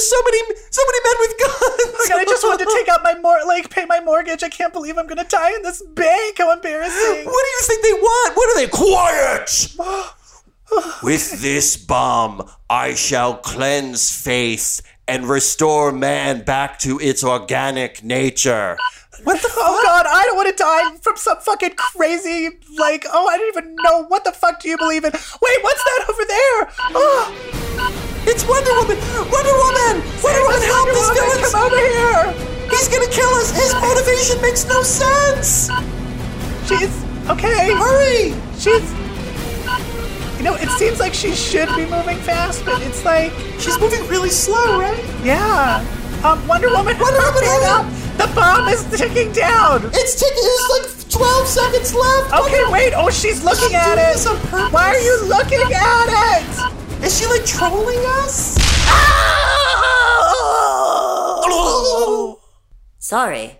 there's so many so many men with guns. I just wanted to take out my mor- like pay my mortgage. I can't believe I'm gonna die in this bank. How embarrassing! What do you think they want? What are they? Quiet! With this bomb, I shall cleanse faith and restore man back to its organic nature. What the? Oh God, I don't want to die from some fucking crazy like. Oh, I don't even know what the fuck do you believe in? Wait, what's that over there? Oh, It's Wonder Woman! Wonder Woman! Wonder Woman, help Wonder this Woman, villain! come over here! He's gonna kill us! His motivation makes no sense! She's okay. Hurry! She's. You know, it seems like she should be moving fast, but it's like, She's moving really slow, right? yeah. Um, Wonder Woman. Wonder Woman, hurry up! The bomb is ticking down. It's ticking. It's like 12 seconds left. Okay, wait. Oh, she's looking at doing it. this on purpose. Why are you looking at it? Is she like trolling us? Sorry.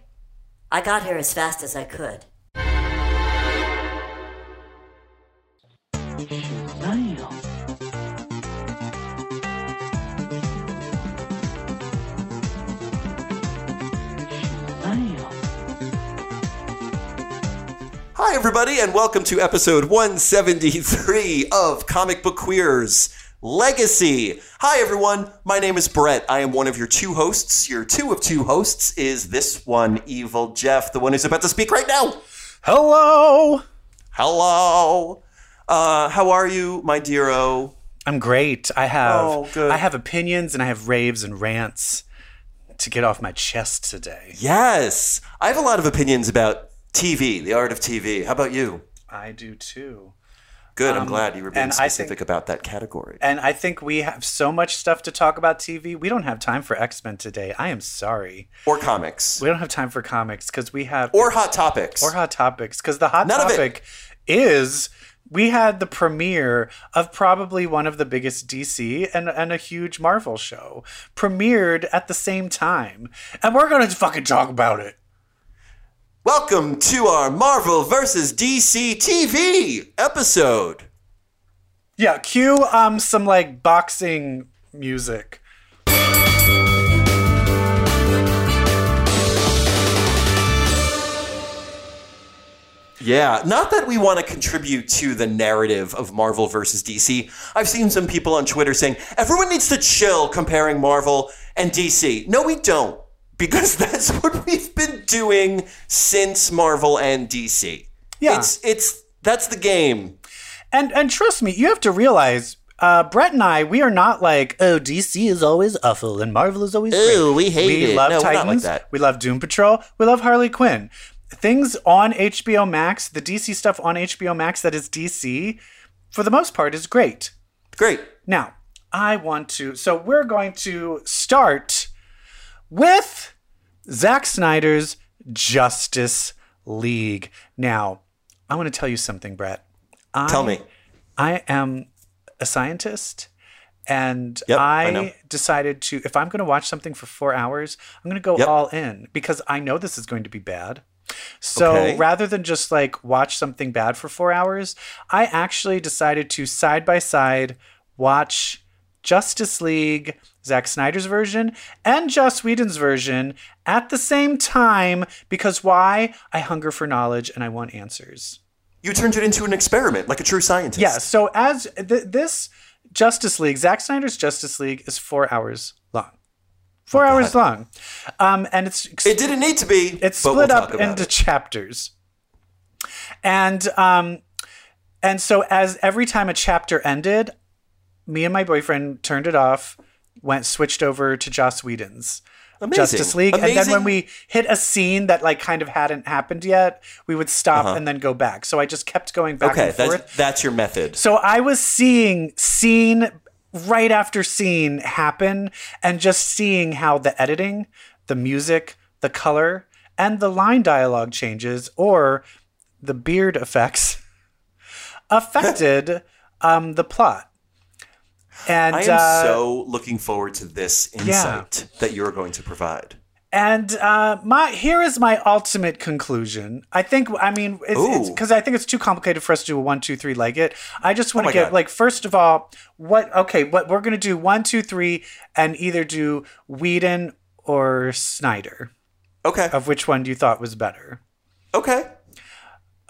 I got here as fast as I could. Hi, everybody, and welcome to episode 173 of Comic Book Queers Legacy. Hi, everyone. My name is Brett. I am one of your two hosts. Your two of two hosts is this one, Evil Jeff, the one who's about to speak right now. Hello. Hello. Uh, how are you, my dear O? I'm great. I have Oh, good. I have opinions and I have raves and rants to get off my chest today. Yes, I have a lot of opinions about TV, the art of TV. How about you? I do too. Good. I'm glad you were being Um, specific think- about that category. And I think we have so much stuff to talk about TV. We don't have time for X-Men today. I am sorry. Or comics. We don't have time for comics because we have Or hot topics. or hot topics because the hot None topic is we had the premiere of probably one of the biggest DC and, and a huge Marvel show premiered at the same time. And we're going to fucking talk about it. Welcome to our Marvel vs. DC TV episode. Yeah, cue um some like boxing music. Yeah, not that we want to contribute to the narrative of Marvel versus DC. I've seen some people on Twitter saying everyone needs to chill comparing Marvel and DC. No, we don't, because that's what we've been doing since Marvel and DC. Yeah. It's it's that's the game. And and trust me, you have to realize uh, Brett and I, we are not like, oh, DC is always awful and Marvel is always great. Ew, we hate we it. love No, we're not like that. We love Doom Patrol. We love Harley Quinn. Things on HBO Max, the DC stuff on HBO Max that is DC, for the most part, is great. Great. Now, I want to. So we're going to start with Zack Snyder's Justice League. Now, I want to tell you something, Brett. I, Tell me. I am a scientist. And Yep, I. I, decided to, if I'm going to watch something for four hours, I'm going to go Yep. all in because I know this is going to be bad. So Okay. rather than just like watch something bad for four hours, I actually decided to side by side watch Justice League, Zack Snyder's version, and Joss Whedon's version at the same time because why? I hunger for knowledge and I want answers. You turned it into an experiment, like a true scientist. Yeah. So as th- this Justice League, Zack Snyder's Justice League is four hours long. Four hours long, um, and it's It didn't need to be. it's but we'll split talk up into it. chapters, and um, and so as every time a chapter ended, me and my boyfriend turned it off, went switched over to Joss Whedon's. Amazing. Justice League, and then when we hit a scene that like kind of hadn't happened yet, we would stop Uh-huh. and then go back. So I just kept going back Okay, and forth. that's, that's your method. So I was seeing scene right after scene happen and just seeing how the editing, the music, the color, and the line dialogue changes or the beard effects affected um, the plot. And I am uh, so looking forward to this insight that you're going to provide. And uh, my here is my ultimate conclusion. I think I mean it's because I think it's too complicated for us to do a one two three like it. I just want Oh to my get God. like first of all what okay what we're gonna do one two three and either do Whedon or Snyder. Okay. Of which one do you thought was better? Okay.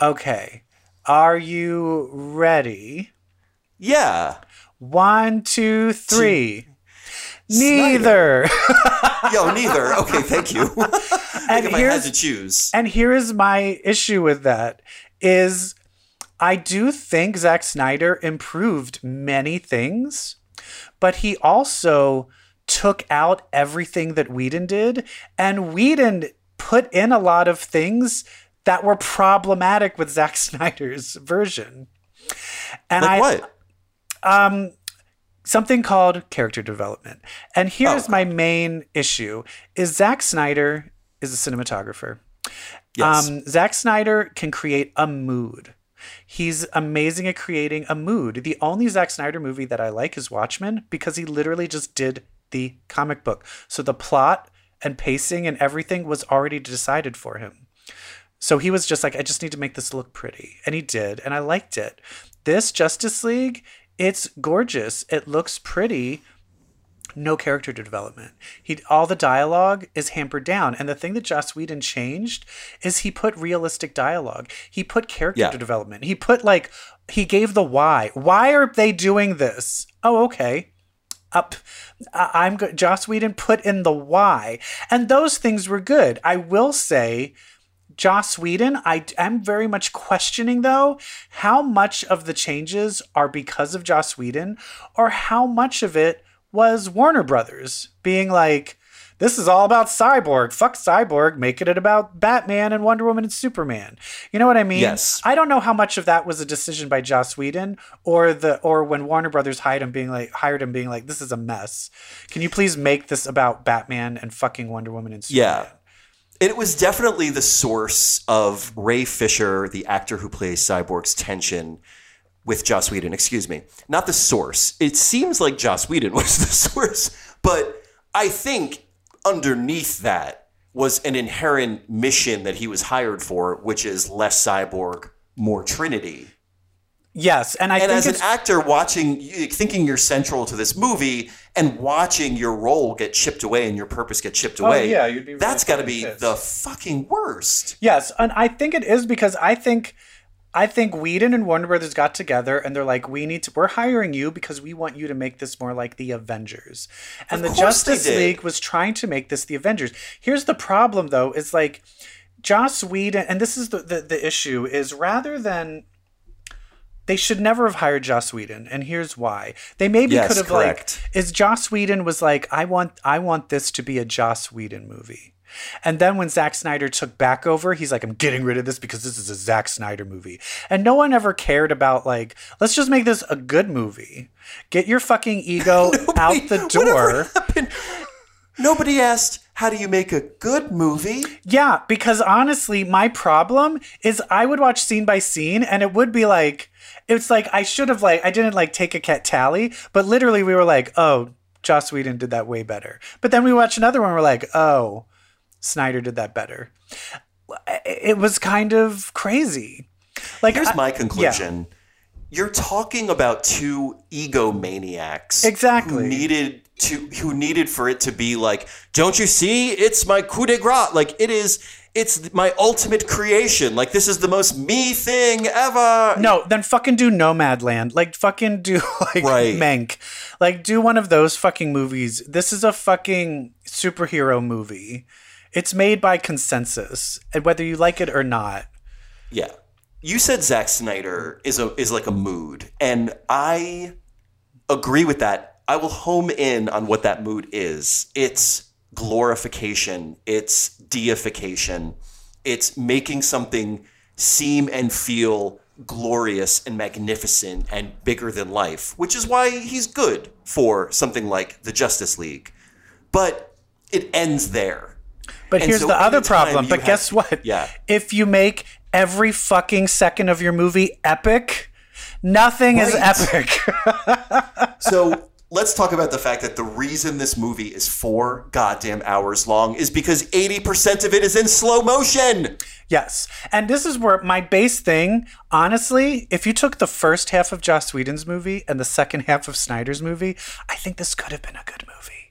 Okay, are you ready? Yeah. One two three. Neither. Yo, neither. Okay, thank you. and if I had here's to choose. And here is my issue with that is I do think Zack Snyder improved many things, but he also took out everything that Whedon did, and Whedon put in a lot of things that were problematic with Zack Snyder's version. And Like I what? Something called character development. And here's Oh. my main issue is Zack Snyder is a cinematographer. Yes. Um, Zack Snyder can create a mood. He's amazing at creating a mood. The only Zack Snyder movie that I like is Watchmen because he literally just did the comic book. So the plot and pacing and everything was already decided for him. So he was just like, I just need to make this look pretty. And he did. And I liked it. This Justice League, it's gorgeous. It looks pretty. No character development. He all the dialogue is hampered down. And the thing that Joss Whedon changed is he put realistic dialogue. He put character Yeah. development. He put like he gave the why. Why are they doing this? Oh, okay up i'm good joss whedon put in the why and those things were good i will say joss whedon i am very much questioning though how much of the changes are because of joss whedon or how much of it was warner brothers being like this is all about cyborg fuck cyborg make it about batman and wonder woman and superman you know what i mean Yes. I don't know how much of that was a decision by Joss Whedon or the or when Warner Brothers hired him being like hired him being like this is a mess. Can you please make this about Batman and fucking Wonder Woman and Superman? Yeah. It was definitely the source of Ray Fisher, the actor who plays Cyborg's tension with Joss Whedon. Excuse me. Not the source. It seems like Joss Whedon was the source, but I think underneath that was an inherent mission that he was hired for, which is less cyborg, more Trinity. Yes, and I And as an actor watching, thinking you're central to this movie and watching your role get chipped away and your purpose get chipped oh, away, Oh, yeah, you'd be really that's got to be the fucking worst. yes, and I think it is because I think I think Whedon and Warner Brothers got together and they're like, we need to, we're hiring you because we want you to make this more like the Avengers. And the Justice. League was trying to make this the Avengers. Here's the problem though, is like Joss Whedon, and this is the, the, the issue, is rather than they should never have hired Joss Whedon, and here's why. They maybe Yes, could have correct. like is Joss Whedon was like, I want I want this to be a Joss Whedon movie. And then when Zack Snyder took back over, he's like, I'm getting rid of this because this is a Zack Snyder movie. And no one ever cared about like, let's just make this a good movie. Get your fucking ego out the door. Nobody asked, how do you make a good movie? Yeah, because honestly, my problem is I would watch scene by scene and it would be like it's like I should have like I didn't like take a cat tally, but literally we were like, oh, Joss Whedon did that way better. But then we watch another one, we're like, oh, Snyder did that better. It was kind of crazy. Like Here's I- my conclusion. You're talking about two egomaniacs. Exactly. Who needed to who needed for it to be like, don't you see? It's my coup de grace. Like it is it's my ultimate creation. Like this is the most me thing ever. No, then fucking do Nomadland. Like fucking do like Right. Mank. Like do one of those fucking movies. This is a fucking superhero movie. It's made by consensus, and whether you like it or not. Yeah. You said Zack Snyder is a is like a mood, and I agree with that. I will home in on what that mood is. It's glorification, it's deification, it's making something seem and feel glorious and magnificent and bigger than life, which is why he's good for something like the Justice League. But it ends there. But And here's so the other problem. But have- guess what? Yeah. If you make every fucking second of your movie epic, nothing is epic. So let's talk about the fact that the reason this movie is four goddamn hours long is because 80% of it is in slow motion. Yes. And this is where my base thing, honestly, if you took the first half of Joss Whedon's movie and the second half of Snyder's movie, I think this could have been a good movie.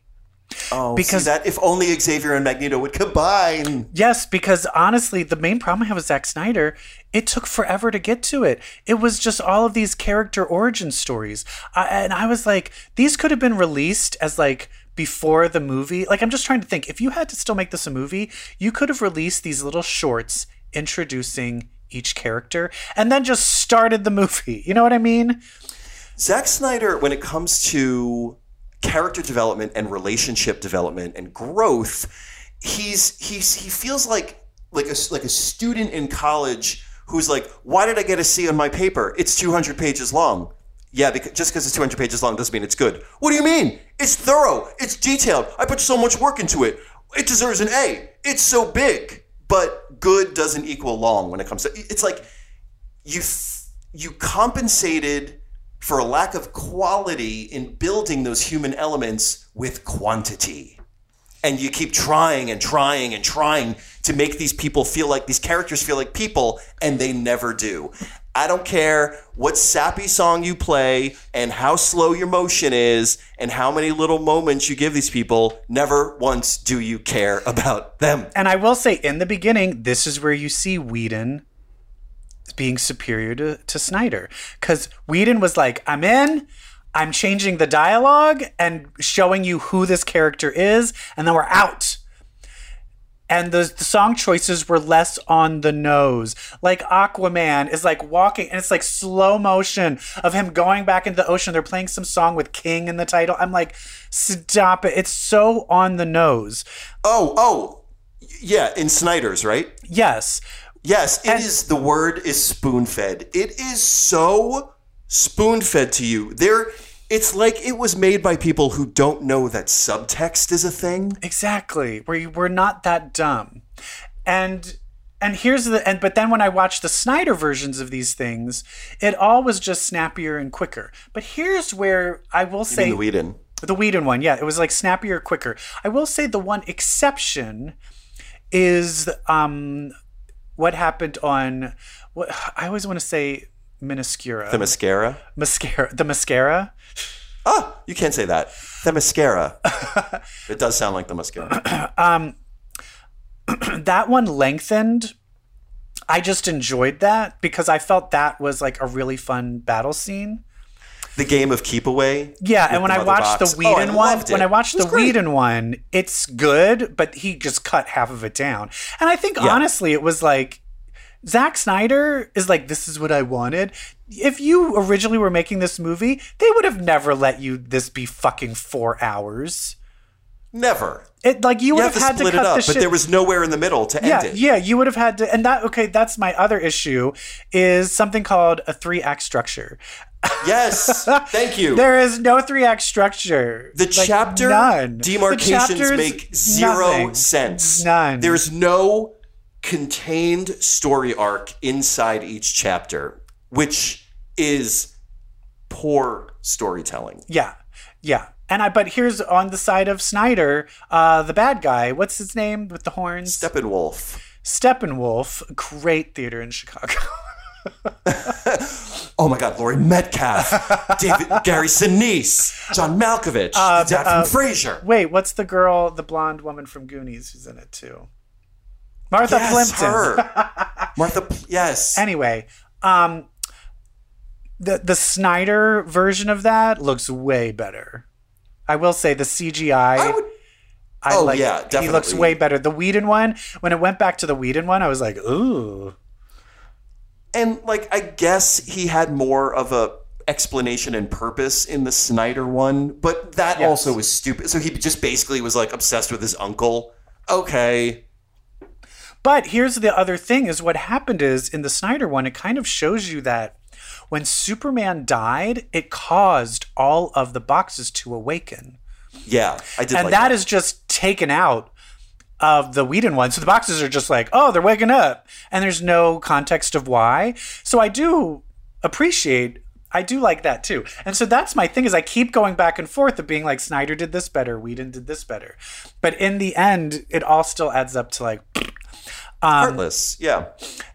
Oh, Because- that if only Xavier and Magneto would combine. Yes, because honestly, the main problem I have with Zack Snyder, it took forever to get to it. It was just all of these character origin stories. I, and I was like, these could have been released as like before the movie. Like, I'm just trying to think if you had to still make this a movie, you could have released these little shorts introducing each character and then just started the movie. You know what I mean? Zack Snyder, when it comes to character development and relationship development and growth, he's he's he feels like like a like a student in college who's like, why did I get a C on my paper? It's 200 pages long. Yeah, because just because it's 200 pages long doesn't mean it's good. What do you mean? It's thorough. It's detailed. I put so much work into it. It deserves an A. It's so big. But good doesn't equal long when it comes to. It's like you you compensated for a lack of quality in building those human elements with quantity. And you keep trying and trying and trying to make these people feel like these characters feel like people, and they never do. I don't care what sappy song you play and how slow your motion is and how many little moments you give these people, never once do you care about them. And I will say, in the beginning, this is where you see Whedon being superior to, to Snyder. Because Whedon was like, I'm in, I'm changing the dialogue and showing you who this character is, and then we're out. And the, the song choices were less on the nose. Like Aquaman is like walking, and it's like slow motion of him going back into the ocean. They're playing some song with King in the title. I'm like, stop it. It's so on the nose. Oh, oh, yeah, in Snyder's, right? Yes. Yes, it is. The word is spoon fed. It is so spoon fed to you. There, it's like it was made by people who don't know that subtext is a thing. Exactly. You, we're not that dumb. And and here's the and but then when I watched the Snyder versions of these things, it all was just snappier and quicker. But here's where I will say the Whedon. the Whedon one, yeah, it was like snappier, quicker. I will say the one exception is um what happened on what I always want to say Minuscura. The mascara. mascara the mascara. Ah, you can't say that. The mascara. it does sound like the mascara. um, that one lengthened. I just enjoyed that because I felt that was like a really fun battle scene. The game of keep away. Yeah, and when oh, I watched box. the Whedon oh, one, when. I watched the great. Whedon one, it's good, but he just cut half of it down. And I think Yeah. honestly, it was like Zack Snyder is like, this is what I wanted. If you originally were making this movie, they would have never let you this be fucking four hours. Never. It like you You would have have, to had to split cut it up, the but there was nowhere in the middle to yeah, end it. yeah, you would have had to, and that okay. That's my other issue is something called a three act structure. Yes. Thank you. There is no three act structure. The Like, chapter none. Demarcations chapters, make zero nothing. sense. None. There's no contained story arc inside each chapter, which is poor storytelling. Yeah, yeah. And I, but here's on the side of Snyder, uh, the bad guy. What's his name with the horns? Steppenwolf. Steppenwolf. Great theater in Chicago. Oh my God, Laurie Metcalf, David, Gary Sinise, John Malkovich, Uh, the dad uh, from Frasier. Wait, what's the girl, the blonde woman from Goonies who's in it too? Martha Yes, Plimpton. her. Martha. Yes. Anyway, um, the the Snyder version of that looks way better. I will say the CGI. I would. I Oh, like, yeah, He looks way better. The Whedon one, when it went back to the Whedon one, I was like, ooh. And like, I guess he had more of a explanation and purpose in the Snyder one, but that Yes. also was stupid. So he just basically was like obsessed with his uncle. Okay. But here's the other thing: is what happened is in the Snyder one, it kind of shows you that when Superman died, it caused all of the boxes to awaken. Yeah, I did and like that is just taken out of the Whedon one. So the boxes are just like, oh, they're waking up, and there's no context of why. So I do appreciate I do like that too. And so that's my thing is I keep going back and forth of being like Snyder did this better, Whedon did this better. But in the end, it all still adds up to like um, Heartless, yeah.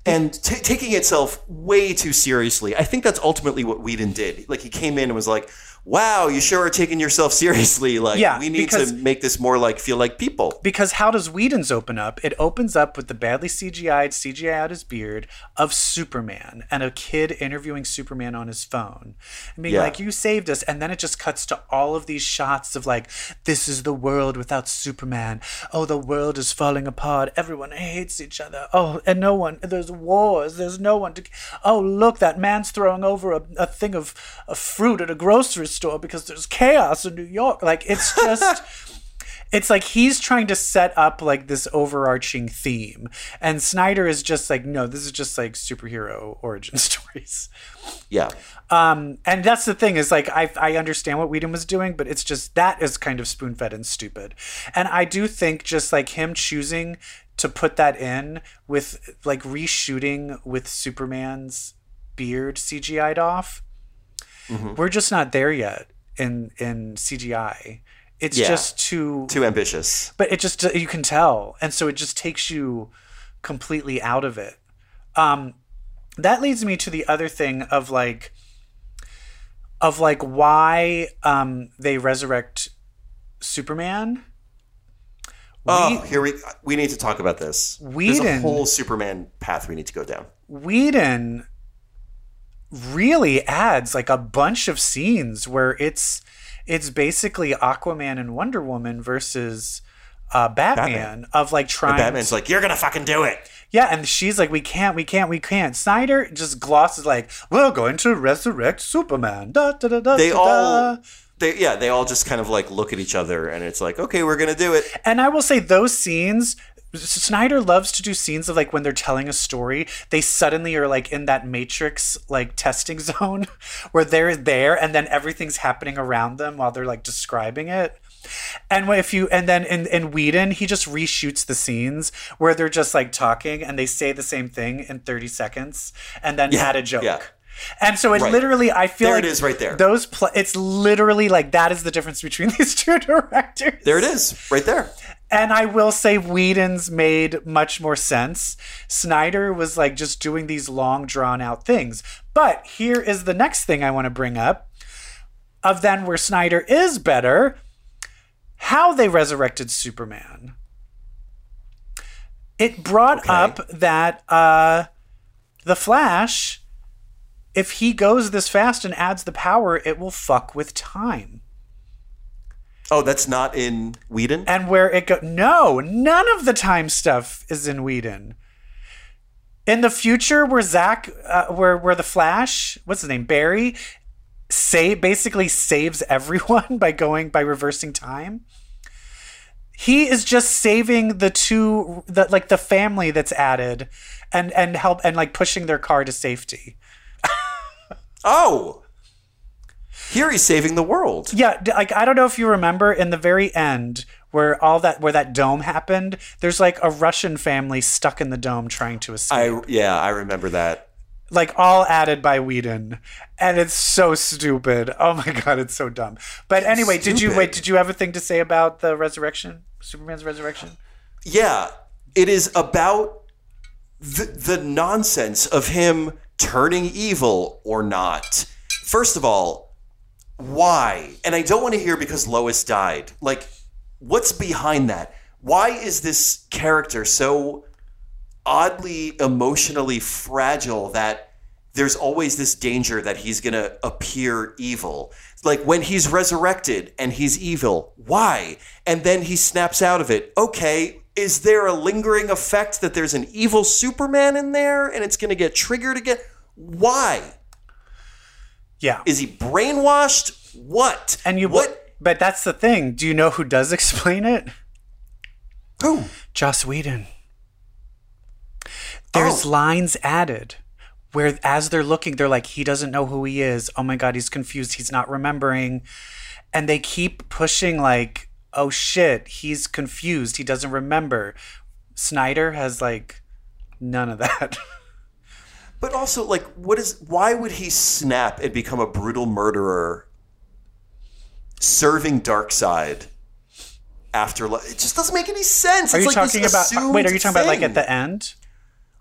And t- taking itself way too seriously. I think that's ultimately what Whedon did. Like he came in and was like, "Wow, you sure are taking yourself seriously. Like Yeah, we need because- to make this more like feel like people." because how does Whedon's open up? It opens up with the badly CGI'd, CGI out his beard of Superman and a kid interviewing Superman on his phone and being Yeah. like, You saved us. And then it just cuts to all of these shots of like, This is the world without Superman. Oh, the world is falling apart. Everyone hates each other. Oh, and no one, there's wars. There's no one to. Oh, look, that man's throwing over a, a thing of, of fruit at a grocery store because there's chaos in New York. Like, it's just it's like he's trying to set up like this overarching theme and snyder is just like no this is just like superhero origin stories Yeah. um and that's the thing is like i i understand what Whedon was doing but it's just that is kind of spoon-fed and stupid and i do think just like him choosing to put that in with like reshooting with superman's beard cgi'd off we're just not there yet in in cgi it's Yeah. just too Too ambitious. but it just you can tell and so it just takes you completely out of it um that leads me to the other thing of like of like why um they resurrect superman Oh, here we we need to talk about this. There's a whole Superman path we need to go down. Whedon really adds like a bunch of scenes where it's it's basically Aquaman and Wonder Woman versus uh, Batman, Batman. of like trying Batman's like, "You're gonna fucking do it." Yeah, and she's like, we can't, we can't, we can't. Snyder just glosses like, we're going to resurrect Superman. Da, da, da, da, They da, all, da. they yeah, they all just kind of like look at each other, and it's like, okay, we're gonna do it. And I will say those scenes. Snyder loves to do scenes of like when they're telling a story, they suddenly are like in that Matrix like testing zone where they're there and then everything's happening around them while they're like describing it. And if you and then in in Whedon, he just reshoots the scenes where they're just like talking and they say the same thing in 30 seconds and then add a joke. yeah. And so it Right. literally, I feel There like it is right there. Those, pl- it's literally like that is the difference between these two directors. There it is, right there. And I will say Whedon's made much more sense. Snyder was like just doing these long drawn out things. But here is the next thing I want to bring up of then where Snyder is better, how they resurrected Superman. It brought Okay. up that uh the Flash if he goes this fast and adds the power, it will fuck with time. Oh, that's not in Whedon. and where it go no none of the time stuff is in Whedon. In the future, where Zack, uh, where where the Flash, what's his name, Barry, say basically saves everyone by going by reversing time. He is just saving the two, the like the family that's added, and and help and like pushing their car to safety. Oh, here he's saving the world. Yeah, like I don't know if you remember in the very end where all that where that dome happened. There's like a Russian family stuck in the dome trying to escape. I yeah, I remember that. like all added by Whedon, and it's so stupid. Oh my god, it's so dumb. But anyway, did you wait? Did you have a thing to say about the resurrection, Superman's resurrection? Yeah, it is about the, the nonsense of him turning evil or not. First of all, why? And I don't want to hear because Lois died. Like, what's behind that? Why is this character so oddly emotionally fragile that there's always this danger that he's going to appear evil. Like when he's resurrected and he's evil, why? And then he snaps out of it. Okay, is there a lingering effect that there's an evil Superman in there and it's going to get triggered again? Why? Yeah, Is he brainwashed? What? and you what? But that's the thing. Do you know who does explain it? Who? Joss Whedon. There's Oh. lines added where, as they're looking, they're like, he doesn't know who he is. Oh my God, he's confused. He's not remembering. And they keep pushing, like, oh shit, he's confused. He doesn't remember. Snyder has, like, none of that. But also, like, what is? Why would he snap and become a brutal murderer, serving Darkseid after? li- It just doesn't make any sense. Are it's you like talking about? Uh, wait, are you talking about like at the end?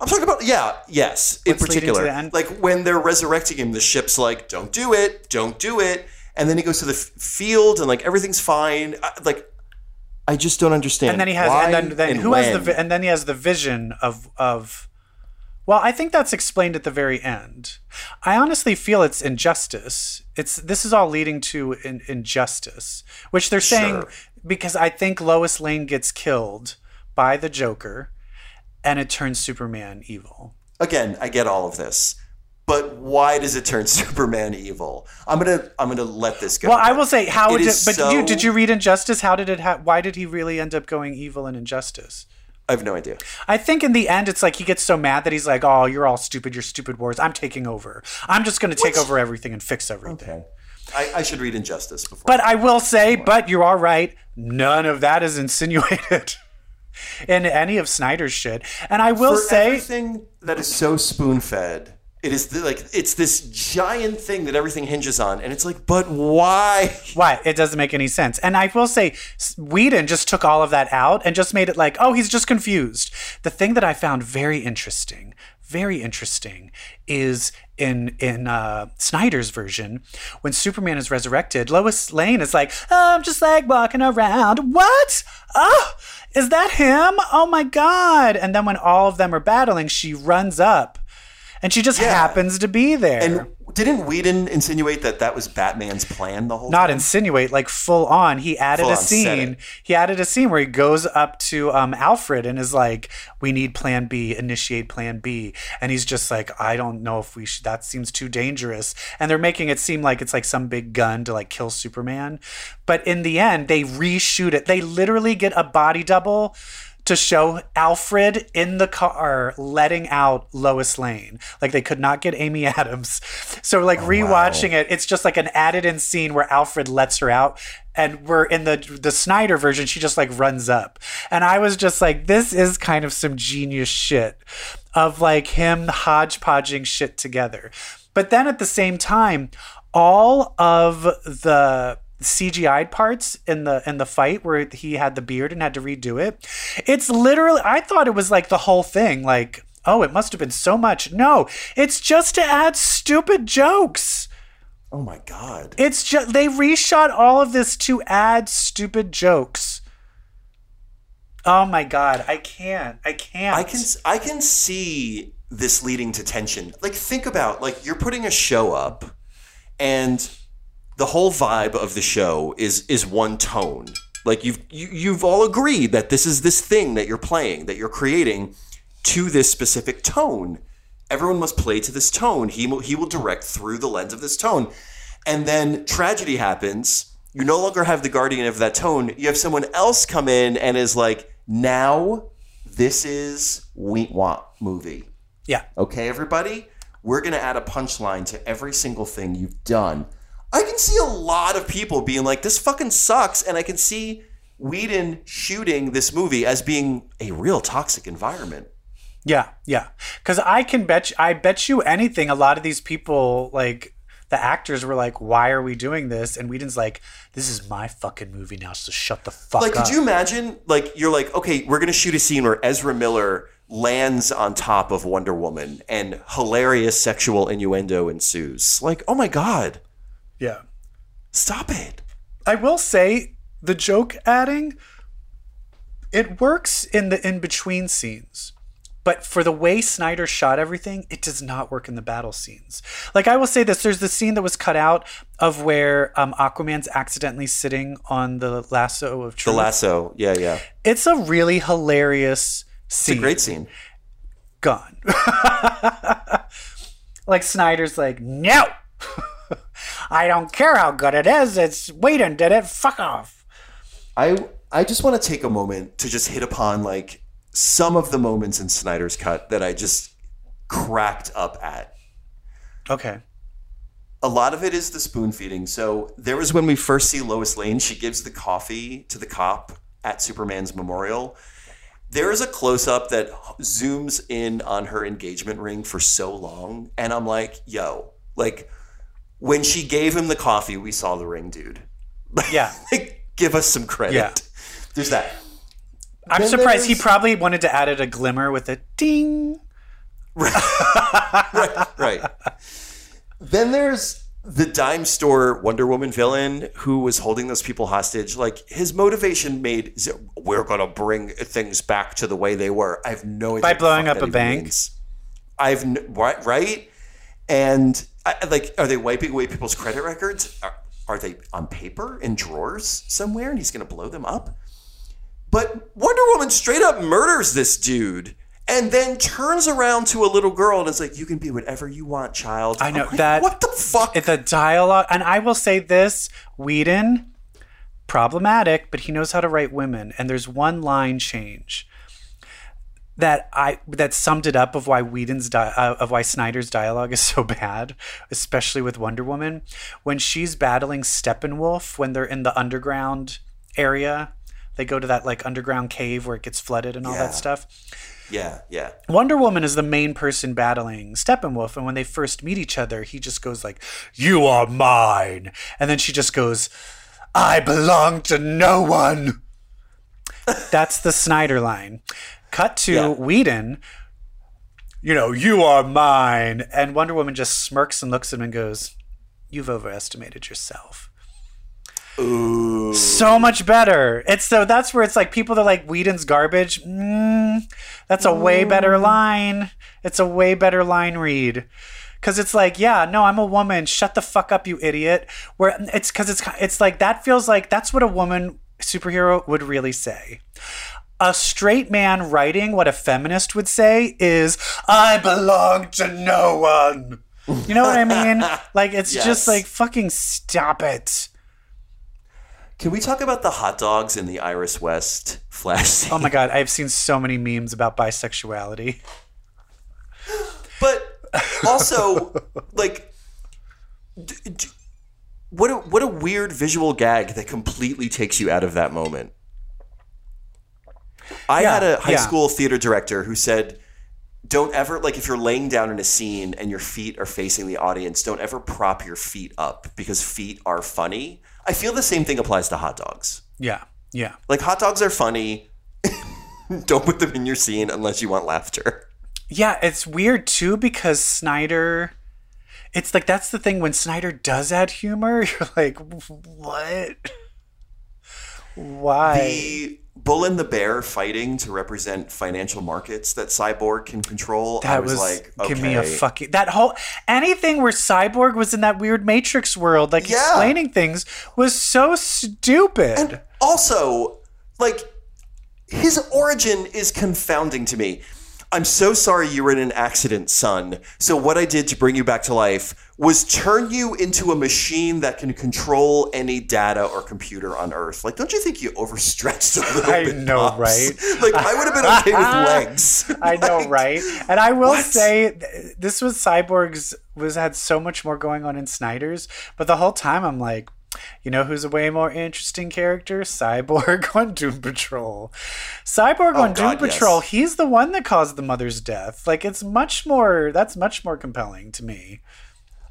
I'm talking about yeah, yes, in What's to particular. Like when they're resurrecting him, the ship's like, "Don't do it, don't do it," and then he goes to the f- field and like everything's fine. I, like, I just don't understand. and then he has and then, then and who has the and then he has the vision of of well i think that's explained at the very end i honestly feel it's injustice it's this is all leading to in, injustice which they're saying Sure. because i think lois lane gets killed by the joker and it turns superman evil Again, I get all of this, but why does it turn Superman evil? I'm gonna I'm gonna let this go. well i will say how It did but so- you did you read injustice how did it ha- why did he really end up going evil in injustice I have no idea. I think in the end, it's like he gets so mad that he's like, "Oh, you're all stupid. You're stupid wars. I'm taking over. I'm just going to take over everything and fix everything." I, I should read Injustice before. But I will say, but you are right. None of that is insinuated in any of Snyder's shit. And I will for say, everything that is so spoon fed, it is the, like it's this giant thing that everything hinges on, and it's like, but why? why it doesn't make any sense. And I will say, Whedon just took all of that out and just made it like, oh, he's just confused. The thing that I found very interesting, very interesting, is in in uh, Snyder's version when Superman is resurrected, Lois Lane is like, oh, I'm just like walking around. What? Oh, is that him? Oh my god! And then when all of them are battling, she runs up. And she just happens to be there. And didn't Whedon insinuate that that was Batman's plan the whole not time? insinuate like full on. He added Full a scene. he added a scene where he goes up to um, alfred and is like we need plan b. Initiate plan b. And he's just like i don't know if we should that seems too dangerous. And they're making it seem like it's like some big gun to like kill superman. But in the end they reshoot it. They literally get a body double to show Alfred in the car letting out Lois Lane. Like they could not get Amy Adams. So like oh, rewatching it, it's just like an added in scene where Alfred lets her out and we're in the the Snyder version she just like runs up. And I was just like this is kind of some genius shit of like him hodgepodging shit together. But then at the same time, all of the CGI parts in the in the fight where he had the beard and had to redo it. It's literally I thought it was like the whole thing like oh it must have been so much. No, it's just to add stupid jokes. Oh my god. It's just they reshot all of this to add stupid jokes. Oh my god, I can't. I can't. I can I can see this leading to tension. Like think about like you're putting a show up and the whole vibe of the show is is one tone. Like you've you, you've all agreed that this is this thing that you're playing, that you're creating to this specific tone. Everyone must play to this tone. He will, he will direct through the lens of this tone. And then tragedy happens. You no longer have the guardian of that tone. You have someone else come in and is like, now this is Whedon movie. Yeah. Okay, everybody? We're going to add a punchline to every single thing you've done. I can see a lot of people being like, this fucking sucks. And I can see Whedon shooting this movie as being a real toxic environment. Yeah, yeah. Because I can bet you, I bet you anything. A lot of these people, like the actors, were like, "Why are we doing this?" And Whedon's like, "This is my fucking movie now, so shut the fuck Like, up." Like, could you imagine? Like, you're like, okay, we're gonna shoot a scene where Ezra Miller lands on top of Wonder Woman, and hilarious sexual innuendo ensues. Like, oh my god, yeah. stop it! I will say the joke adding it works in the in between scenes. But for the way Snyder shot everything, it does not work in the battle scenes. Like I will say this, there's the scene that was cut out of where um, Aquaman's accidentally sitting on the lasso of truth. The lasso, yeah, yeah, it's a really hilarious it's scene. a great scene. Gone. like Snyder's like, no, I don't care how good it is. It's Whedon did it. Fuck off. I I just want to take a moment to just hit upon like some of the moments in Snyder's cut that I just cracked up at. Okay. A lot of it is the spoon feeding. So there was when we first see Lois Lane, she gives the coffee to the cop at Superman's memorial. There is a close up that zooms in on her engagement ring for so long, and I'm like, yo, like when she gave him the coffee, we saw the ring, dude. Yeah. Like, give us some credit. Yeah. There's that. I'm Then surprised he probably wanted to add it a glimmer with a ding. right. right. Then there's the dime store Wonder Woman villain who was holding those people hostage. Like his motivation made we're gonna bring things back to the way they were. I have no idea By blowing up a bank? means. I've right, right, and I, like, are they wiping away people's credit records? Are, are they on paper in drawers somewhere, and he's gonna blow them up? But Wonder Woman straight up murders this dude and then turns around to a little girl and is like, You can be whatever you want, child. I know like, that. What the fuck? The dialogue, and I will say this: Whedon, problematic, but he knows how to write women. And there's one line change that I that summed it up of why Whedon's di- uh, of why Snyder's dialogue is so bad, especially with Wonder Woman when she's battling Steppenwolf when they're in the underground area. They go to that like underground cave where it gets flooded and all Yeah. that stuff. yeah, yeah. Wonder Woman is the main person battling Steppenwolf, and when they first meet each other, he just goes like, "You are mine," and then she just goes, "I belong to no one." That's the Snyder line. Cut to Yeah. Whedon. You know, you are mine, and Wonder Woman just smirks and looks at him and goes, "You've overestimated yourself." Ooh. so much better. It's so that's where it's like people that are like Whedon's garbage. Mm, that's a way better line. It's a way better line read. Cause it's like, yeah, no, I'm a woman. Shut the fuck up, you idiot. Where it's cause it's it's like that feels like that's what a woman superhero would really say. A straight man writing what a feminist would say is, I belong to no one. You know what I mean? Like it's Yes. just like fucking stop it. Can we talk about the hot dogs in the Iris West flash scene? Oh my god, I've seen so many memes about bisexuality. But also, like, d- d- what a, what a weird visual gag that completely takes you out of that moment. I Yeah, had a high yeah. school theater director who said, "Don't ever like if you're laying down in a scene and your feet are facing the audience, don't ever prop your feet up because feet are funny." I feel the same thing applies to hot dogs. Yeah, yeah. Like hot dogs are funny. don't put them in your scene unless you want laughter. Yeah, it's weird too because Snyder it's like that's the thing when Snyder does add humor, you're like, what? Why? the bull and the bear fighting to represent financial markets that cyborg can control i that was, was, like okay give me a fucking that whole anything where Cyborg was in that weird Matrix world, like Yeah. explaining things, was so stupid. and also like his origin is confounding to me i'm so sorry you were in an accident son so what i did to bring you back to life was turn you into a machine that can control any data or computer on earth like don't you think you overstretched a little I bit know, Pops? right? like i would have been okay with legs I know, right? And I will what? say this was Cyborg's was had so much more going on in Snyder's, but the whole time I'm like, you know who's a way more interesting character? Cyborg on Doom Patrol. Cyborg oh, on Doom Oh, yes. Patrol, he's the one that caused the mother's death. Like it's much more that's much more compelling to me.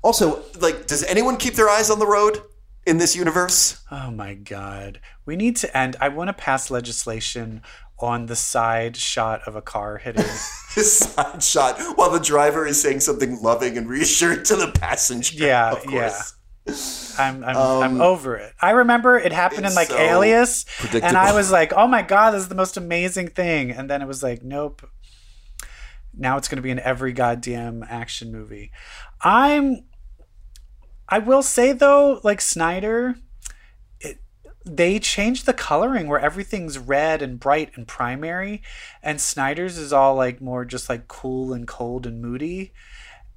Also, like, does anyone keep their eyes on the road in this universe? Oh my god. We need to end. I want to pass legislation on the side shot of a car hitting This side shot while the driver is saying something loving and reassuring to the passenger. Yeah, of I'm I'm, I'm over it. I remember it happened in Um, like so Alias, and. I was like, "Oh my god, this is the most amazing thing!" And then it was like, "Nope." Now it's going to be in every goddamn action movie. I'm. I will say though, like Snyder, it, they changed the coloring where everything's red and bright and primary, and Snyder's is all like more just like cool and cold and moody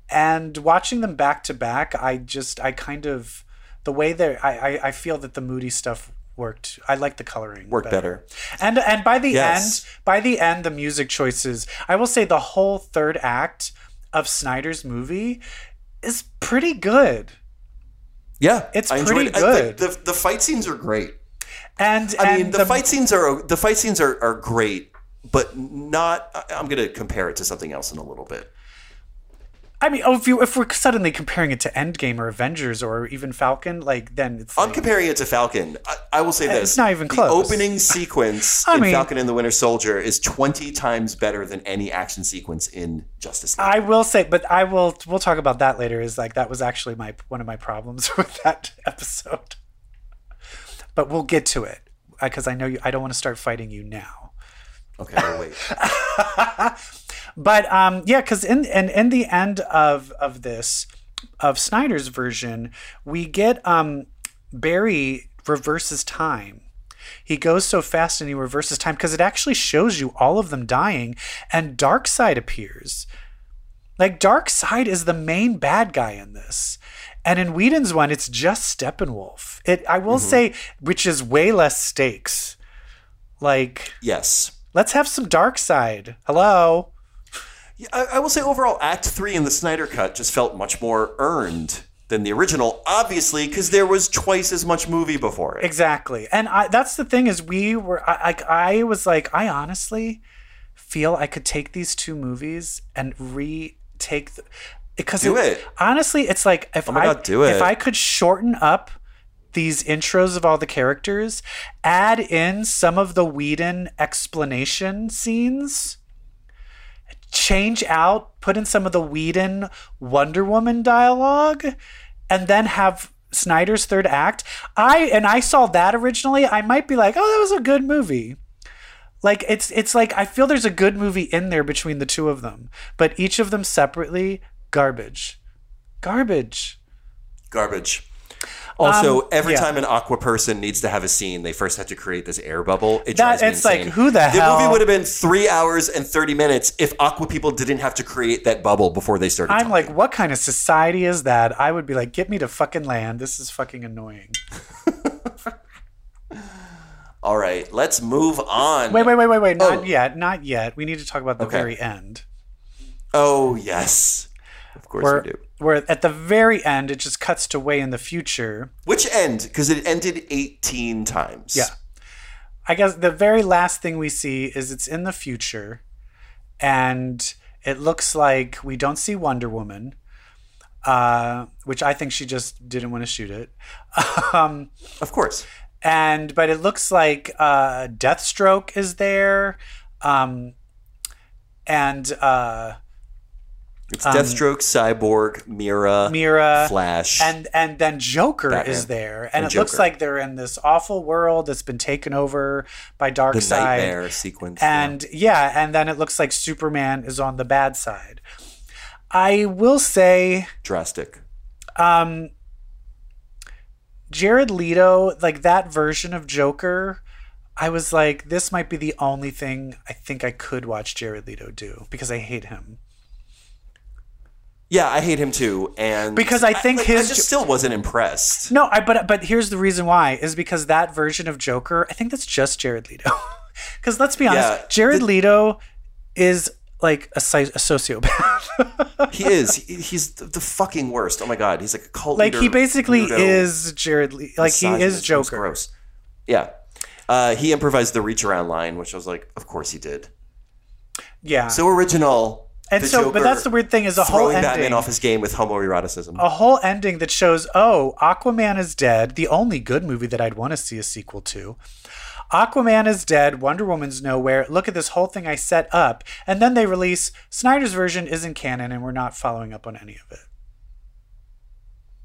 and watching them back to back i just i kind of the way they're i i, I feel that the moody stuff worked i like the coloring Worked better. and and by the Yes. end by the end the music choices i will say the whole third act of snyder's movie is pretty good Yeah, It's I pretty it. I- good. the, the, the fight scenes are great. and I and mean, the, fight scenes are the fight scenes are, are great. but not. I'm going to compare it to something else in a little bit. I mean, oh, if you if we're suddenly comparing it to Endgame or Avengers or even Falcon, like then it's I'm like, comparing it to Falcon. I, I will say eh, this: it's not even the close. opening sequence I in mean- Falcon and the Winter Soldier is 20 times better than any action sequence in Justice League. I will say, but I will. We'll talk about that later. Is like that was actually my one of my problems with that episode. But we'll get to it uh, because I know you. I don't want to start fighting you now. okay, well, wait. But um, yeah, because in and in the end of of this of Snyder's version, we get um, Barry reverses time. He goes so fast and he reverses time because it actually shows you all of them dying, and Darkseid appears. Like Darkseid is the main bad guy in this. And in Whedon's one, it's just Steppenwolf. It I will say, which is way less stakes. Like, Yes. let's have some Darkseid. Hello. Yeah, I, I will say overall, Act Three in the Snyder Cut just felt much more earned than the original, obviously, because there was twice as much movie before it. Exactly. And I, that's the thing is we were I, like I was like I honestly feel I could take these two movies and retake the because Do it. honestly it's like if Oh I God, do it. if I could shorten up these intros of all the characters, add in some of the Whedon explanation scenes, change out, put in some of the Whedon Wonder Woman dialogue, and then have Snyder's third act. I and I saw that originally. I might be like, oh, that was a good movie. Like it's it's like I feel there's a good movie in there between the two of them, but each of them separately, garbage, garbage. Garbage. Also, Um, every yeah. time an Aqua person needs to have a scene, they first have to create this air bubble. It That- drives me it's like, insane. who the The hell- movie would have been three hours and thirty minutes if Aqua people didn't have to create that bubble before they started. I'm talking. like, what kind of society is that? I would be like, get me to fucking land. This is fucking annoying. all right, let's move on. Wait, wait, wait, wait, wait. Not Oh. yet. Not yet. We need to talk about the Okay. very end. Oh yes, of course Where, we do. where at the very end, it just cuts to way in the future. Which end? Because it ended eighteen times. Yeah. I guess the very last thing we see is it's in the future, and it looks like we don't see Wonder Woman, uh, which I think she just didn't want to shoot it. um, of course. and but it looks like uh, Deathstroke is there, um, and uh, It's Deathstroke, Cyborg, Mera, Mera, Flash, and and then Joker Batman. is there, and, And it looks like they're in this awful world that's been taken over by the Darkseid. nightmare sequence. yeah. And yeah, and then it looks like Superman is on the bad side. I will say, drastic. um, Jared Leto, like that version of Joker, I was like, this might be the only thing I think I could watch Jared Leto do because I hate him. Yeah, I hate him too, and Because I think like, his- I just still wasn't impressed. No, I but but here's the reason why is because that version of Joker, I think that's just Jared Leto. Because let's be honest, Yeah, Jared the- Leto is like a, a sociopath. He is. He, he's the, the fucking worst. Oh my god, he's like a cult like leader. he basically weirdo, is Jared Le- like he is Joker. Gross. Yeah. Uh, he improvised the reach around line, which I was like, of course he did. Yeah. So original. And the so but that's the weird thing is a whole throwing ending Batman off his game with homoeroticism. a whole ending that shows oh aquaman is dead. The only good movie that i'd want to see a sequel to. Aquaman is dead. Wonder woman's nowhere. Look at this whole thing i set up. And then they release snyder's version isn't canon and we're not following up on any of it.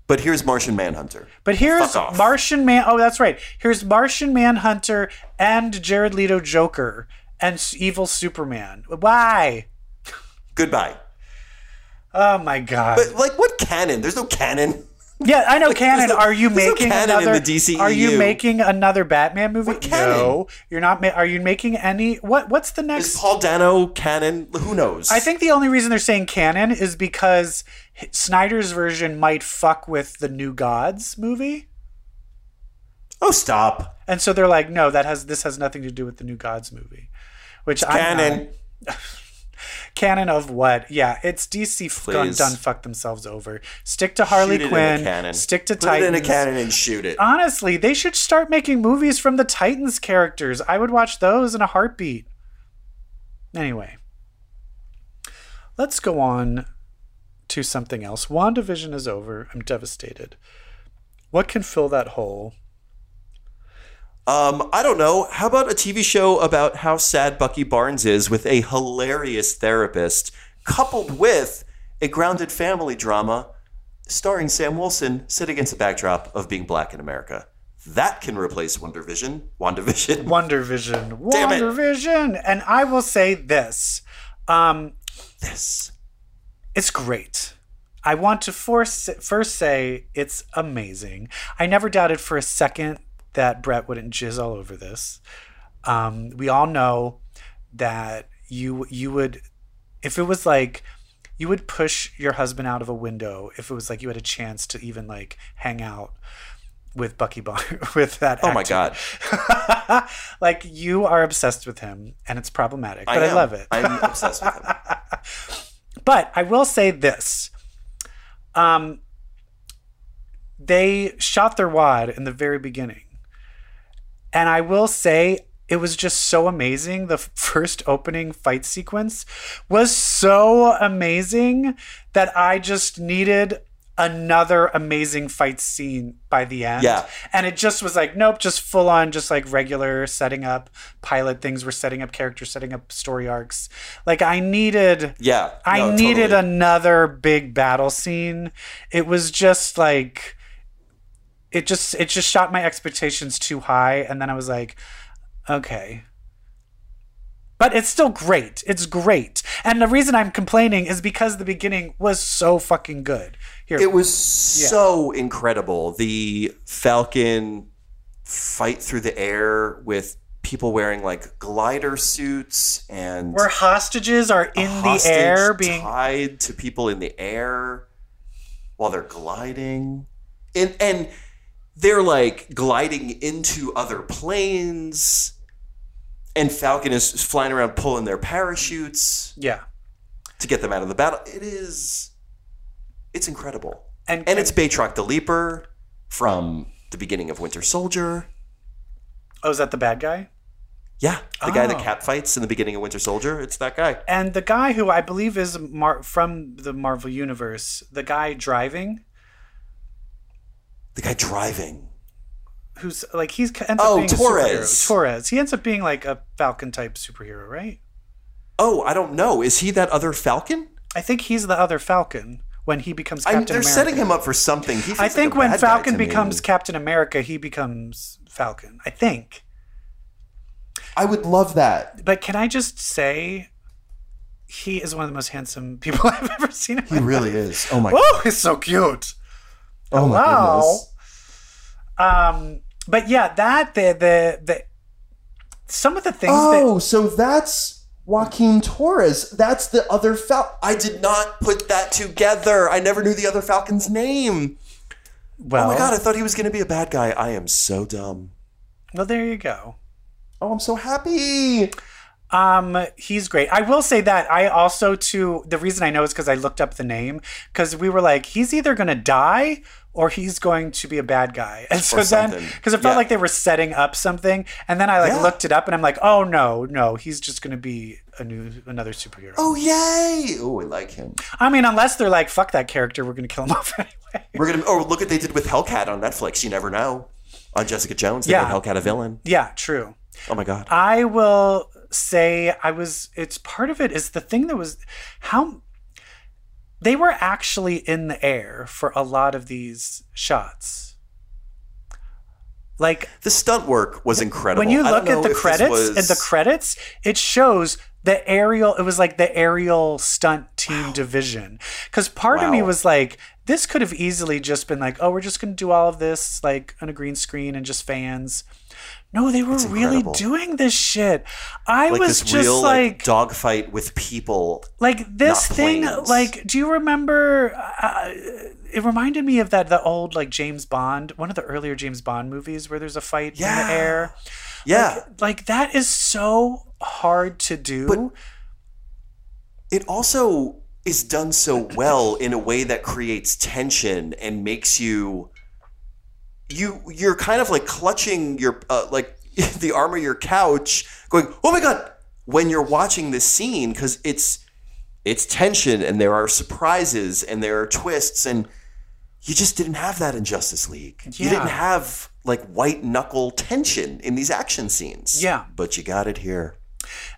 But here's Martian Manhunter. but here's martian man oh that's right. Here's martian manhunter and jared leto joker and evil superman. Why Goodbye. oh my god But like, what canon? There's no canon. Yeah, I know canon. no- are you there's no making canon in another? the DCEU. Are you making another Batman movie? What canon? No, you're not. Ma- are you making any? What? What's the next? Is? Paul Dano canon? Who knows? I think the only reason they're saying canon is because Snyder's version might fuck with the New Gods movie, Oh, stop. and so they're like, no, that has this has nothing to do with the New Gods movie. Which I'm Canon. not- canon of what? Yeah, it's DC f- done, Please. done fucked themselves over. Stick to Harley Shoot it in a Quinn. Stick to Put Titans. it in a cannon and shoot it. Honestly, they should start making movies from the Titans characters. I would watch those in a heartbeat. Anyway, let's go on to something else. WandaVision is over. I'm devastated. What can fill that hole? Um, I don't know. How about a TV show about how sad Bucky Barnes is with a hilarious therapist, coupled with a grounded family drama starring Sam Wilson set against the backdrop of being black in America? That can replace Wonder Vision. Wonder Vision. Wonder Vision. Wonder Vision. And I will say this. Um, This. it's great. I want to force, first say it's amazing. I never doubted for a second that Brett wouldn't jizz all over this. Um, we all know that you you would, if it was like, you would push your husband out of a window if it was like you had a chance to even like hang out with Bucky Bar with that. Oh my. God. like you are obsessed with him, and it's problematic. But I, love it. I'm obsessed with him. But I will say this. Um, they shot their wad in the very beginning. And I will say it was just so amazing. The first opening fight sequence was so amazing that I just needed another amazing fight scene by the end. Yeah. And it just was like, nope, just full on, just like regular setting up pilot things. We're setting up characters, setting up story arcs. Like I needed Yeah. I no, needed totally. another big battle scene. It was just like it just it just shot my expectations too high and then I was like, okay. But it's still great. It's great. And the reason I'm complaining is because the beginning was so fucking good. Here. It was so incredible. The Falcon fight through the air with people wearing like glider suits and where hostages are in the air being tied to people in the air while they're gliding. And and they're like gliding into other planes. And Falcon is flying around pulling their parachutes Yeah. to get them out of the battle. It is it's incredible. And, And it's Batroc the Leaper from the beginning of Winter Soldier. Oh, is that the bad guy? Yeah, the guy that Oh. cat fights in the beginning of Winter Soldier. It's that guy. And the guy who I believe is Mar- from the Marvel Universe, the guy driving, The guy driving. who's like he's ends Oh, up being Torres. Torres. He ends up being like a Falcon type superhero, right? Oh, I don't know. Is he that other Falcon? I think he's the other Falcon when he becomes Captain they're America. setting him up for something. I think a when Falcon to me. becomes Captain America, he becomes Falcon. I think. I would love that. But can I just say, he is one of the most handsome people I've ever seen. He really is. Oh my. God. Oh, he's so cute. oh my Wow. goodness. Um, but yeah, that the the the some of the things Oh, so that's Joaquin Torres. That's the other Falcon. I did not put that together. I never knew the other Falcon's name. well, Oh my god, I thought he was going to be a bad guy. I am so dumb. well, there you go. Oh, I'm so happy. Um, he's great. I will say that I also too. The reason I know is because I looked up the name because we were like, he's either gonna die or he's going to be a bad guy. And so then, because it felt Yeah. like they were setting up something, and then I like Yeah. looked it up and I'm like, oh no, no, he's just gonna be a new another superhero. Oh yay! Oh, I like him. I mean, unless they're like, fuck that character, we're gonna kill him off anyway. We're gonna. Oh, look what they did with Hellcat on Netflix. You never know. On Jessica Jones, they Yeah. made Hellcat a villain. Yeah, true. Oh my god. I will say I was it's part of it is the thing that was how they were actually in the air for a lot of these shots. Like The stunt work was incredible. when you look at the credits was- in the credits, it shows the aerial it was like the aerial stunt team division. Cuz part of me was like this could have easily just been like, oh, we're just going to do all of this like on a green screen and just fans. No, they were really doing this shit. I like was just real like, like dogfight with people. like this thing. planes. Like, do you remember? Uh, it reminded me of that the old like James Bond, one of the earlier James Bond movies where there's a fight in the air. Yeah, Like that is so hard to do. it also is done so well in a way that creates tension and makes you you you're kind of like clutching your uh, like the arm of your couch going oh my god when you're watching this scene because it's it's tension and there are surprises and there are twists and you just didn't have that in Justice League. You didn't have like white knuckle tension in these action scenes. Yeah. But you got it here.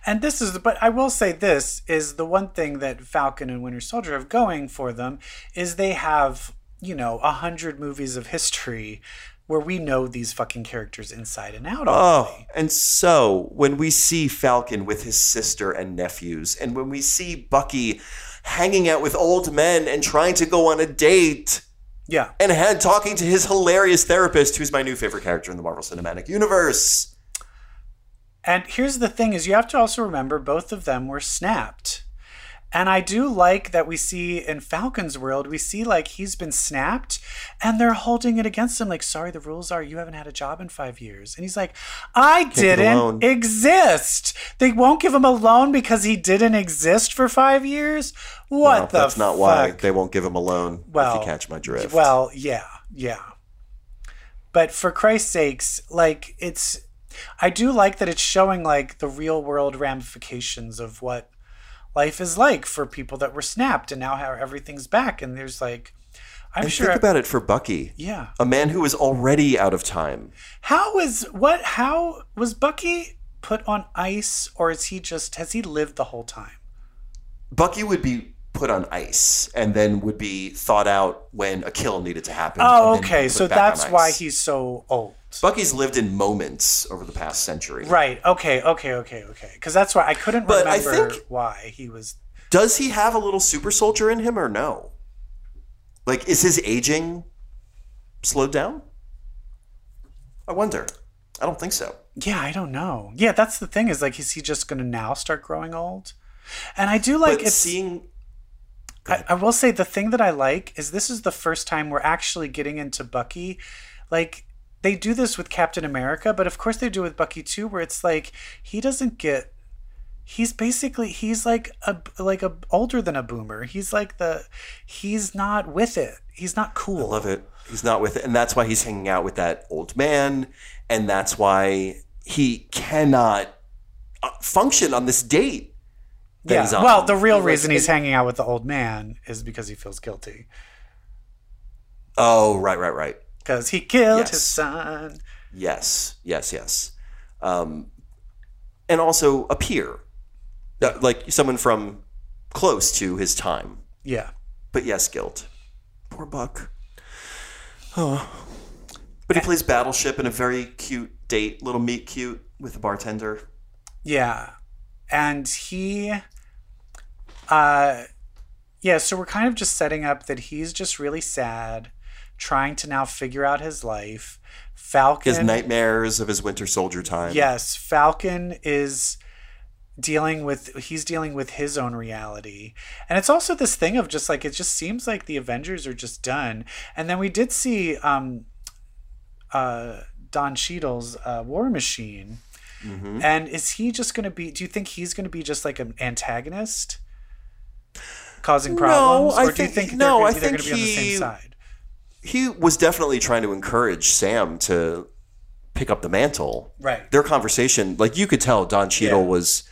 And this is, but I will say this is the one thing that Falcon and Winter Soldier have going for them is they have, you know, a hundred movies of history where we know these fucking characters inside and out already. Oh, and so when we see Falcon with his sister and nephews, and when we see Bucky hanging out with old men and trying to go on a date, Yeah. and had talking to his hilarious therapist, who's my new favorite character in the Marvel Cinematic Universe. And here's the thing is you have to also remember both of them were snapped. And I do like that we see in Falcon's world, we see like he's been snapped and they're holding it against him. Like, sorry, the rules are you haven't had a job in five years. And he's like, I loan." didn't exist. They won't give him a loan because he didn't exist for five years? What Well, the that's not why they won't give him a loan. Well, if you catch my drift. Well, yeah, yeah. But for Christ's sakes, like it's I do like that it's showing like the real world ramifications of what life is like for people that were snapped and now how everything's back and there's like I'm and sure think about it for Bucky, yeah. a man who is already out of time. How is what how was Bucky put on ice or is he just has he lived the whole time? Bucky would be put on ice and then would be thought out when a kill needed to happen. Oh, okay. So that's why he's so old. Bucky's lived in moments over the past century. Right. Okay. Okay. Okay. Okay. Because that's why I couldn't But I remember think- why he was. Does he have a little super soldier in him or no? Like, is his aging slowed down? I wonder. I don't think so. Yeah, I don't know. Yeah, that's the thing. Is like, is he just going to now start growing old? And I do like it's. seeing I, I will say the thing that I like is this is the first time we're actually getting into Bucky. Like they do this with Captain America, but of course they do it with Bucky too, where it's like he doesn't get. He's basically he's like a like a older than a boomer. He's like the he's not with it. He's not cool. I love it. He's not with it, and that's why he's hanging out with that old man, and that's why he cannot uh, function on this date. that yeah. he's on. Well, the real reason he's hanging out with the old man is because he feels guilty Oh, right, right, right. Because he killed Yes. his son. Yes, yes, yes. Um, and also a peer, Uh, like someone from close to his time. Yeah. But yes, guilt. Poor Buck. Oh. But he plays Battleship in a very cute date, little meet cute with the bartender. Yeah. And he uh yeah, so we're kind of just setting up that he's just really sad, trying to now figure out his life. Falcon His nightmares of his Winter Soldier time. Yes, Falcon is dealing with he's dealing with his own reality. And it's also this thing of just like it just seems like the Avengers are just done. And then we did see um uh Don Cheadle's uh, War Machine. Mm-hmm. And is he just going to be do you think he's going to be just like an antagonist causing problems I or do you think- think no, they're, I they're think going to be on the he- same side? He was definitely trying to encourage Sam to pick up the mantle. Right. Their conversation, like you could tell Don Cheadle Yeah. was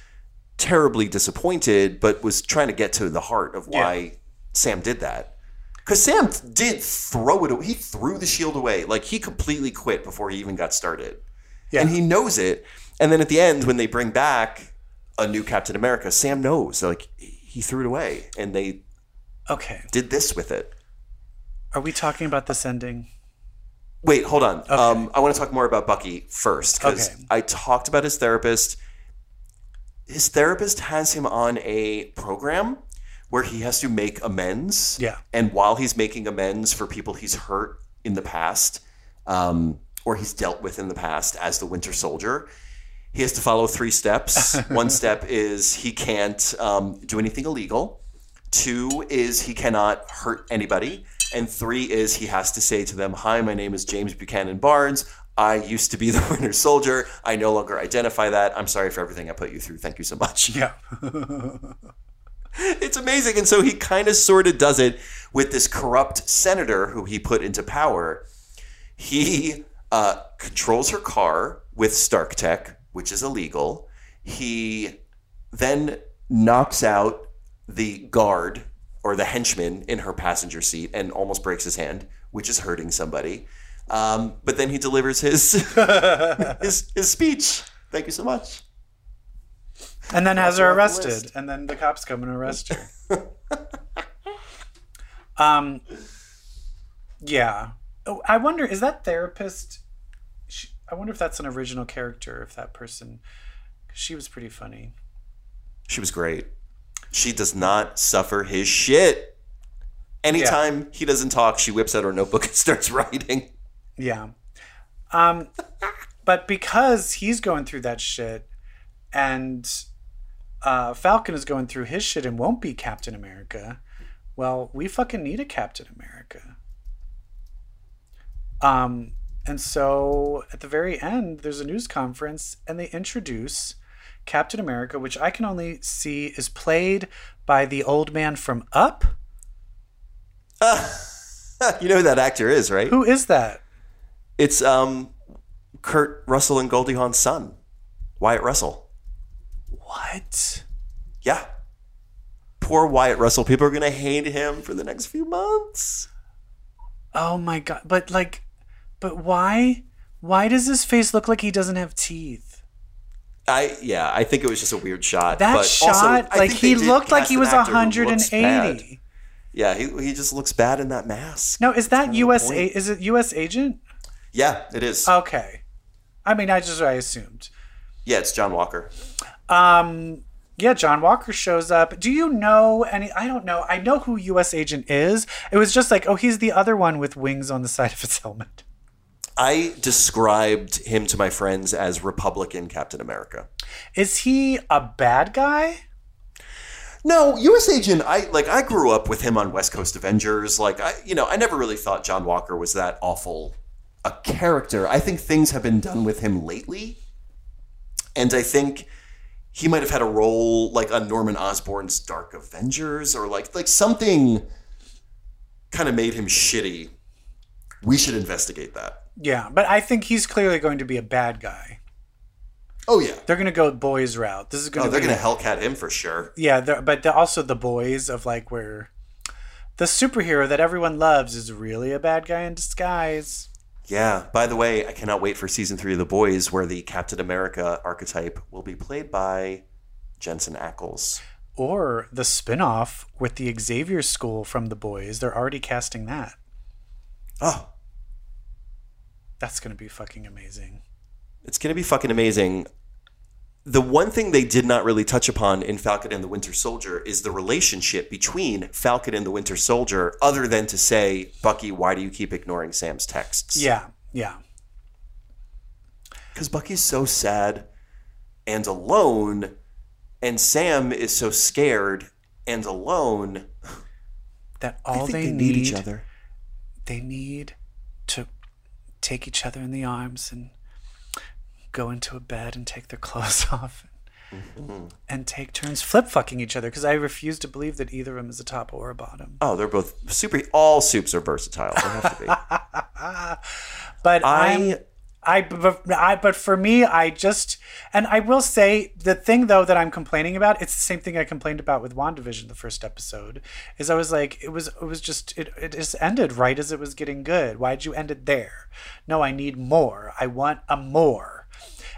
terribly disappointed, but was trying to get to the heart of why Sam did that. Because Sam did throw it away. He threw the shield away. Like he completely quit before he even got started. Yeah. And he knows it. And then at the end, when they bring back a new Captain America, Sam knows. Like he threw it away. And they Okay. did this with it. Are we talking about this ending? Wait, hold on. Um, I want to talk more about Bucky first because Okay. I talked about his therapist. His therapist has him on a program where he has to make amends. Yeah. And while he's making amends for people he's hurt in the past, um, or he's dealt with in the past as the Winter Soldier, he has to follow three steps. One step is he can't um, do anything illegal. Two is he cannot hurt anybody. And three is he has to say to them, Hi, my name is James Buchanan Barnes. I used to be the Winter Soldier. I no longer identify that. I'm sorry for everything I put you through. Thank you so much. Yeah. It's amazing. And so he kind of sort of does it with this corrupt senator who he put into power. He uh, controls her car with Stark Tech, which is illegal. He then knocks out the guard or the henchman in her passenger seat and almost breaks his hand, which is hurting somebody. Um, but then he delivers his, his his speech. Thank you so much. And then has her off the arrested. And then the cops come and arrest her. um, yeah. Oh, I wonder, is that therapist? She, I wonder if that's an original character, if that person, She was pretty funny. She was great. She does not suffer his shit. Anytime he doesn't talk, she whips out her notebook and starts writing. Yeah. Um, but because he's going through that shit and uh, Falcon is going through his shit and won't be Captain America, well, we fucking need a Captain America. Um, and so at the very end, there's a news conference and they introduce Captain America, which I can only see is played by the old man from Up. you know who that actor is, right? Who is that? It's um, Kurt Russell and Goldie Hawn's son, Wyatt Russell. What? Yeah. Poor Wyatt Russell. People are going to hate him for the next few months. Oh my god! But like, but why? Why does his face look like he doesn't have teeth? I yeah, I think it was just a weird shot. That but shot, also, I like he looked like he was actor who looks bad. 180. Yeah, he, he just looks bad in that mask. No, is that kind of the U.S. A- is it U.S. agent? Yeah, it is. Okay, I mean, I just I assumed. yeah, it's John Walker. Um, yeah, John Walker shows up. Do you know any? I don't know. I know who U.S. agent is. It was just like, oh, he's the other one with wings on the side of his helmet. I described him to my friends as Republican Captain America. Is he a bad guy? No, U.S. Agent. I like. I grew up with him on West Coast Avengers. Like, I, you know, I never really thought John Walker was that awful a character. I think things have been done with him lately, and I think he might have had a role like on Norman Osborn's Dark Avengers, or like like something kind of made him shitty. We should investigate that. Yeah, but I think he's clearly going to be a bad guy. Oh yeah. They're going to go boys route. This is going Oh, they're gonna Hellcat him for sure. Yeah, but also the boys of like where the superhero that everyone loves is really a bad guy in disguise. Yeah. By the way, I cannot wait for season three of The Boys, where the Captain America archetype will be played by Jensen Ackles. Or the spin-off with the Xavier School from the boys. They're already casting that. Oh, That's going to be fucking amazing. it's gonna be fucking amazing. The one thing they did not really touch upon in Falcon and the Winter Soldier is the relationship between Falcon and the Winter Soldier, other than to say, Bucky, why do you keep ignoring Sam's texts? Yeah, yeah. Because Bucky's so sad and alone, and Sam is so scared and alone. That all they, they, need, need each other. they need to take each other in the arms and go into a bed and take their clothes off Mm-hmm. and take turns flip fucking each other because I refuse to believe that either of them is a top or a bottom. Oh, they're both super. All soups are versatile. They have to be. But I'm I I but, I but for me I just and I will say the thing though that I'm complaining about it's the same thing I complained about with WandaVision the first episode is I was like it was it was just it, it just ended right as it was getting good why'd you end it there no I need more I want a more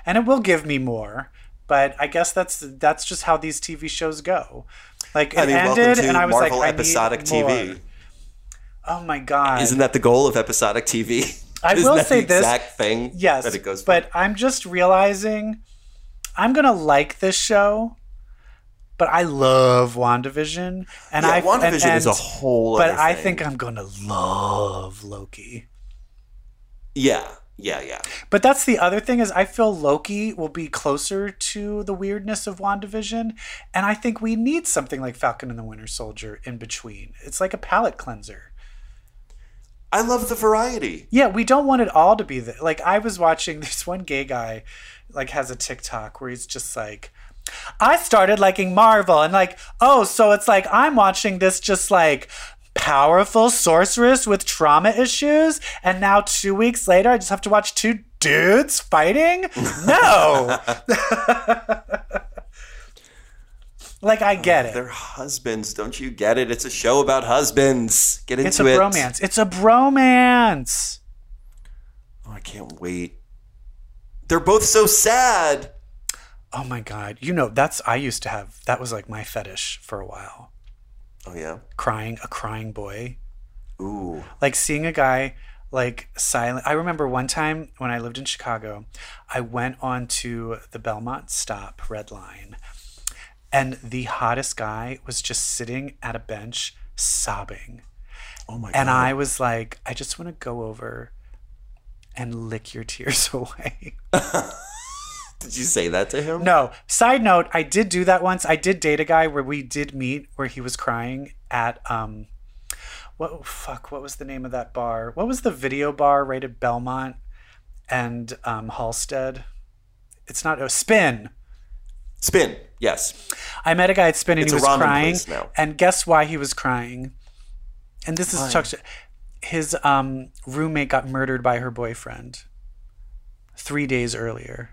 and it will give me more but I guess that's that's just how these TV shows go like it I mean, welcome ended and I was Marvel like I episodic need TV. more. oh my god Isn't that the goal of episodic TV? I Isn't will say the this- exact thing. Yes, that it goes. but I'm just realizing I'm gonna like this show, but I love WandaVision, and yeah, I WandaVision and, is a whole. But I think I'm gonna love Loki. Yeah, yeah, yeah. But that's the other thing is I feel Loki will be closer to the weirdness of WandaVision, and I think we need something like Falcon and the Winter Soldier in between. It's like a palate cleanser. I love the variety. Yeah, we don't want it all to be the, like I was watching this one gay guy like has a TikTok where he's just like I started liking Marvel and like, oh, so it's like I'm watching this just like powerful sorceress with trauma issues and now 2 weeks later I just have to watch two dudes fighting? No. Like I oh, get it. They're husbands. Don't you get it? It's a show about husbands. Get into it. It's a it. bromance. It's a bromance. Oh, I can't wait. They're both so sad. Oh my god. You know, that's I used to have that was like my fetish for a while. Oh yeah. Crying a crying boy. Ooh. Like seeing a guy like silent. I remember one time when I lived in Chicago, I went on to the Belmont stop red line and the hottest guy was just sitting at a bench sobbing. Oh my god. And god. I was like, I just want to go over and lick your tears away. Did you say that to him? No. Side note, I did do that once. I did date a guy where we did meet where he was crying at um what fuck, what was the name of that bar? What was the video bar right at Belmont and um Halsted? It's not oh Spin. Spin. Yes. I met a guy at Spin and It's he a was ramen crying. place now. And guess why he was crying? And this is Chuck. His um, roommate got murdered by her boyfriend three days earlier.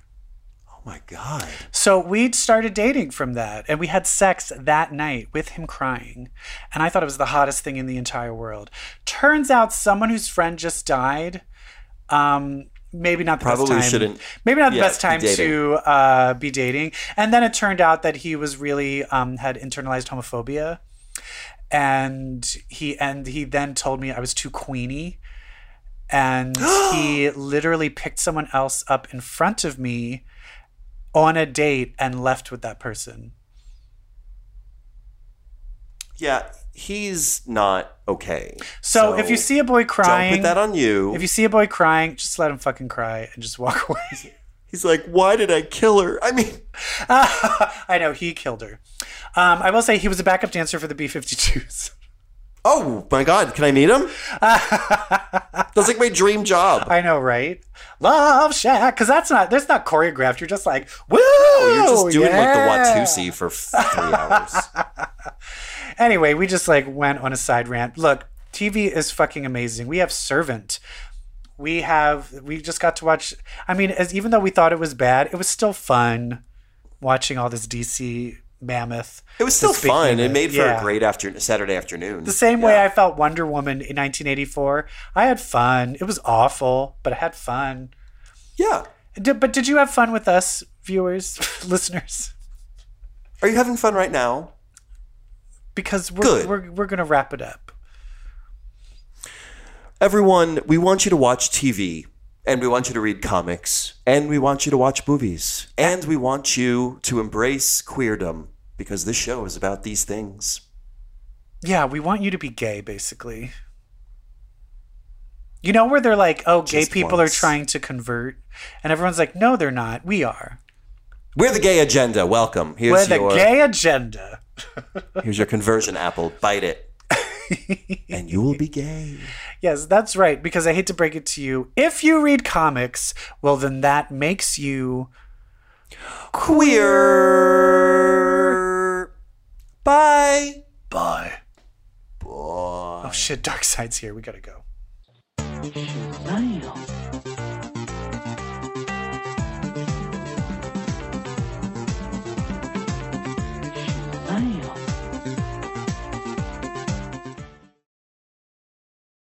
Oh my god. So we'd started dating from that, and we had sex that night with him crying. And I thought it was the hottest thing in the entire world. Turns out someone whose friend just died. Um, maybe not the Probably best time. shouldn't, Maybe not the yeah, best time to uh, be dating. And then it turned out that he was really um, had internalized homophobia, and he and he then told me I was too queeny. And he literally picked someone else up in front of me on a date and left with that person. Yeah, he's not okay. So, if you see a boy crying, don't put that on you. if you see a boy crying, just let him fucking cry and just walk away. He's like, why did I kill her? I mean, I know he killed her. Um, I will say he was a backup dancer for the B-52s. oh my god, can I meet him? That's like my dream job. I know, right? Love Shack, because that's not that's not choreographed. You're just like, woo! You're just doing yeah. like the Watusi for three hours. Anyway, we just like went on a side rant. Look, TV is fucking amazing. We have Servant. We have we just got to watch I mean, as even though we thought it was bad, it was still fun watching all this DC mammoth. It was still fun. It it, made for yeah. a great after- Saturday afternoon. The same way I felt Wonder Woman in 1984. I had fun. It was awful, but I had fun. Yeah. Did, but did you have fun with us, viewers, listeners? Are you having fun right now? Because we're Good. we're, we're gonna wrap it up. Everyone, we want you to watch TV, and we want you to read comics, and we want you to watch movies, and we want you to embrace queerdom because this show is about these things. Yeah, we want you to be gay, basically. You know where they're like, oh, gay Just people once. are trying to convert, and everyone's like, no, they're not. We are. We're the gay agenda. Welcome. Here's We're the your gay agenda. here's your conversion apple. Bite it. and you will be gay. Yes, that's right. Because I hate to break it to you, if you read comics, well, then that makes you Queer. Bye. bye. Bye. Oh shit, Darkseid's here. We gotta go. Smile.